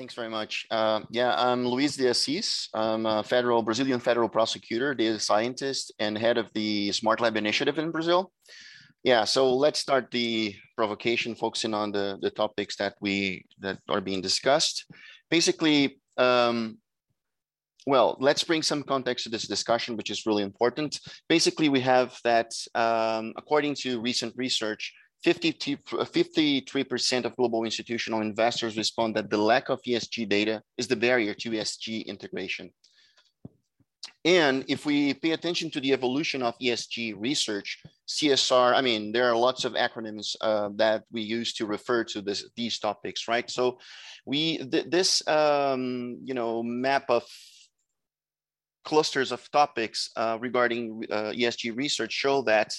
Thanks very much. Uh, yeah, I'm Luis de Assis. I'm a federal Brazilian federal prosecutor, data scientist, and head of the Smart Lab initiative in Brazil. Yeah, so let's start the provocation, focusing on the, the topics that we that are being discussed. Basically, um, well, let's bring some context to this discussion, which is really important. Basically, we have that um, according to recent research, 53% of global institutional investors respond that the lack of ESG data is the barrier to ESG integration. And if we pay attention to the evolution of ESG research, CSR, I mean, there are lots of acronyms uh, that we use to refer to this, these topics, right? So we, th this, um, you know, map of clusters of topics uh, regarding uh, ESG research show that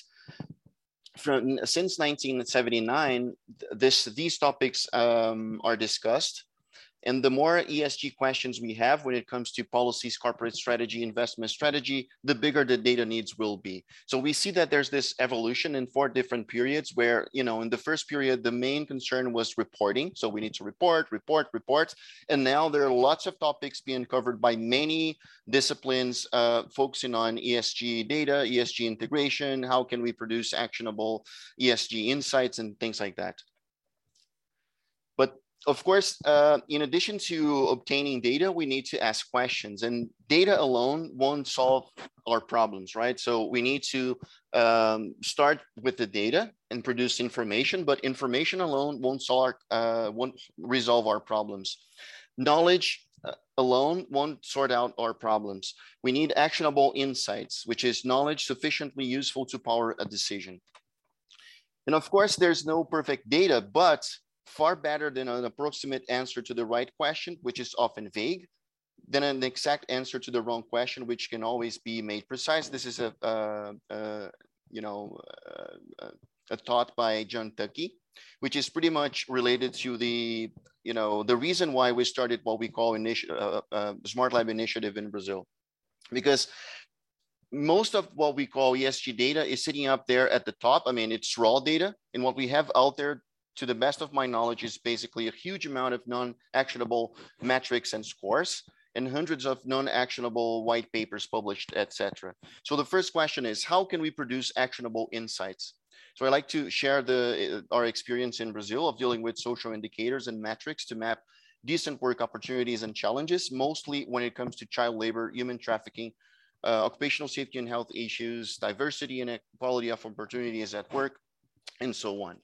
from since 1979, this these topics um, are discussed. And the more ESG questions we have when it comes to policies, corporate strategy, investment strategy, the bigger the data needs will be. So we see that there's this evolution in four different periods where, you know, in the first period, the main concern was reporting. So we need to report, report, report. And now there are lots of topics being covered by many disciplines uh, focusing on ESG data, ESG integration, how can we produce actionable ESG insights and things like that. Of course, uh, in addition to obtaining data, we need to ask questions and data alone won't solve our problems, right? So we need to um, start with the data and produce information, but information alone won't solve our, uh, won't resolve our problems. Knowledge uh, alone won't sort out our problems. We need actionable insights, which is knowledge sufficiently useful to power a decision. And of course, there's no perfect data, but far better than an approximate answer to the right question, which is often vague, than an exact answer to the wrong question, which can always be made precise. This is a, uh, uh, you know, uh, a thought by John Tukey, which is pretty much related to the, you know, the reason why we started what we call initi- uh, uh, Smart Lab initiative in Brazil, because most of what we call ESG data is sitting up there at the top. I mean, it's raw data, and what we have out there to the best of my knowledge, is basically a huge amount of non-actionable metrics and scores and hundreds of non-actionable white papers published, etc. So the first question is, how can we produce actionable insights? So I like to share the, uh, our experience in Brazil of dealing with social indicators and metrics to map decent work opportunities and challenges, mostly when it comes to child labor, human trafficking, uh, occupational safety and health issues, diversity and equality of opportunities at work, and so on.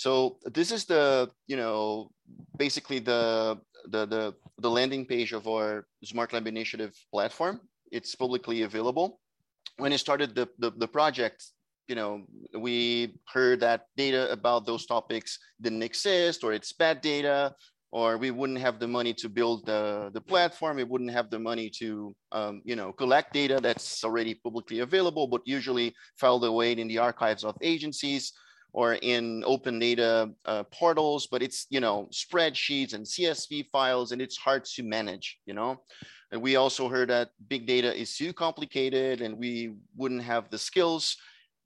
So this is the, you know, basically the, the, the, the landing page of our Smart Lab Initiative platform. It's publicly available. When I started the, the, the project, you know, we heard that data about those topics didn't exist or it's bad data or we wouldn't have the money to build the, the platform. We wouldn't have the money to, um, you know, collect data that's already publicly available, but usually filed away in the archives of agencies or in open data uh, portals, but it's, you know, spreadsheets and CSV files, and it's hard to manage, you know? And we also heard that big data is too complicated and we wouldn't have the skills.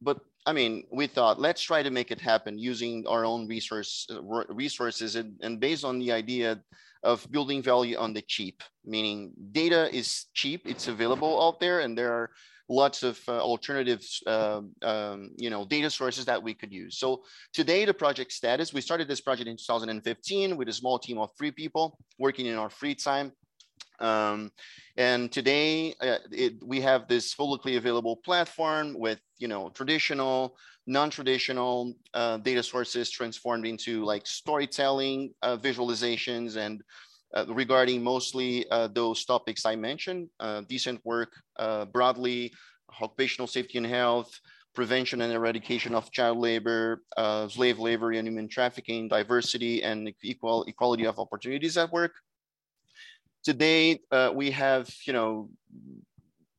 But I mean, we thought, let's try to make it happen using our own resource, uh, resources and, and based on the idea of building value on the cheap, meaning data is cheap, it's available out there, and there are lots of uh, alternatives, uh, um, you know, data sources that we could use. So today, the project status, we started this project in 2015 with a small team of three people working in our free time. Um, and today uh, it, we have this publicly available platform with, you know, traditional, non-traditional uh, data sources transformed into like storytelling, uh, visualizations, and regarding mostly uh, those topics I mentioned, uh, decent work broadly, occupational safety and health, prevention and eradication of child labor, slave labor and human trafficking, diversity and equal, equality of opportunities at work. Today, we have, you know,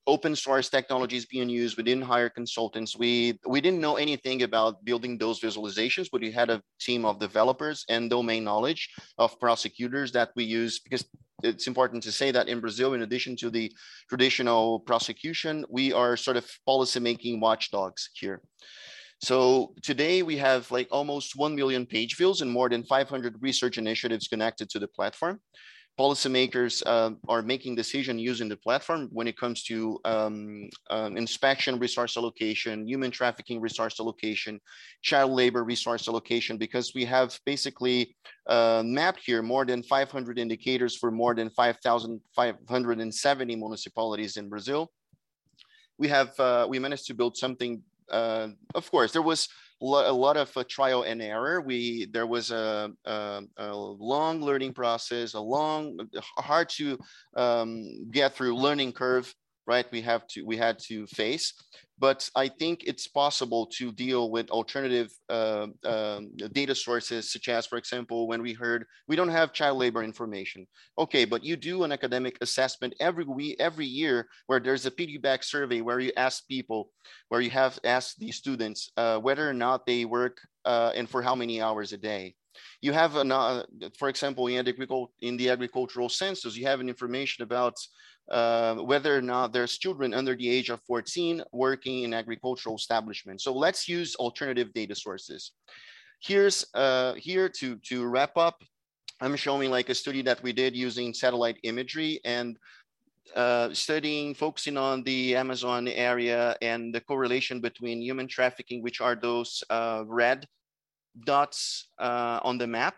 open source technologies being used. We didn't hire consultants. We, we didn't know anything about building those visualizations, but we had a team of developers and domain knowledge of prosecutors that we use because it's important to say that in Brazil, in addition to the traditional prosecution, we are sort of policymaking watchdogs here. So today we have like almost 1 million page views and more than 500 research initiatives connected to the platform policymakers uh, are making decision using the platform when it comes to um, um, inspection resource allocation, human trafficking resource allocation, child labor resource allocation, because we have basically uh, mapped here more than 500 indicators for more than 5,570 municipalities in Brazil. We have, uh, we managed to build something, uh, of course, there was a lot of uh, trial and error. We there was a, a, a, long learning process, a long, hard to um, get through learning curve right? We have to we had to face but i think it's possible to deal with alternative uh, um, data sources such as for example when we heard we don't have child labor information. Okay but you do an academic assessment every week every year where there's a piggyback survey where you ask people where you have asked the students uh, whether or not they work uh, and for how many hours a day. You have an, uh, for example in the, in the agricultural census you have an information about whether or not there's children under the age of 14 working in agricultural establishments. So let's use alternative data sources. Here's uh, here to, to wrap up, I'm showing like a study that we did using satellite imagery and uh, studying, focusing on the Amazon area and the correlation between human trafficking, which are those uh, red dots uh, on the map,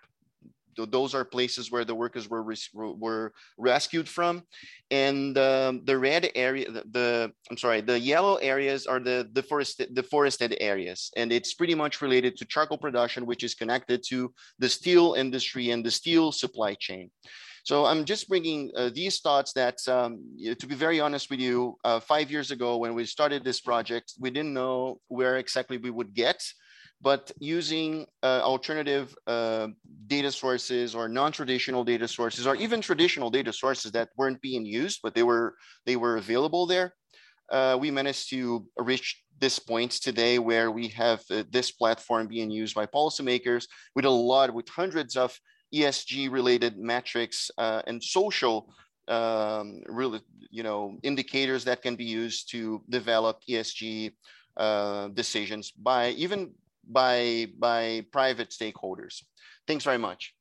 those are places where the workers were were rescued from, and um, the red area, the, the, I'm sorry, the yellow areas are the deforested deforested areas, and it's pretty much related to charcoal production, which is connected to the steel industry and the steel supply chain. So I'm just bringing uh, these thoughts that, um, to be very honest with you, uh, five years ago when we started this project, we didn't know where exactly we would get but using uh, alternative uh, data sources or non-traditional data sources or even traditional data sources that weren't being used but they were they were available there. Uh, we managed to reach this point today where we have uh, this platform being used by policymakers with a lot with hundreds of esg related metrics uh, and social um, really you know indicators that can be used to develop esg uh, decisions by even by, by private stakeholders. Thanks very much.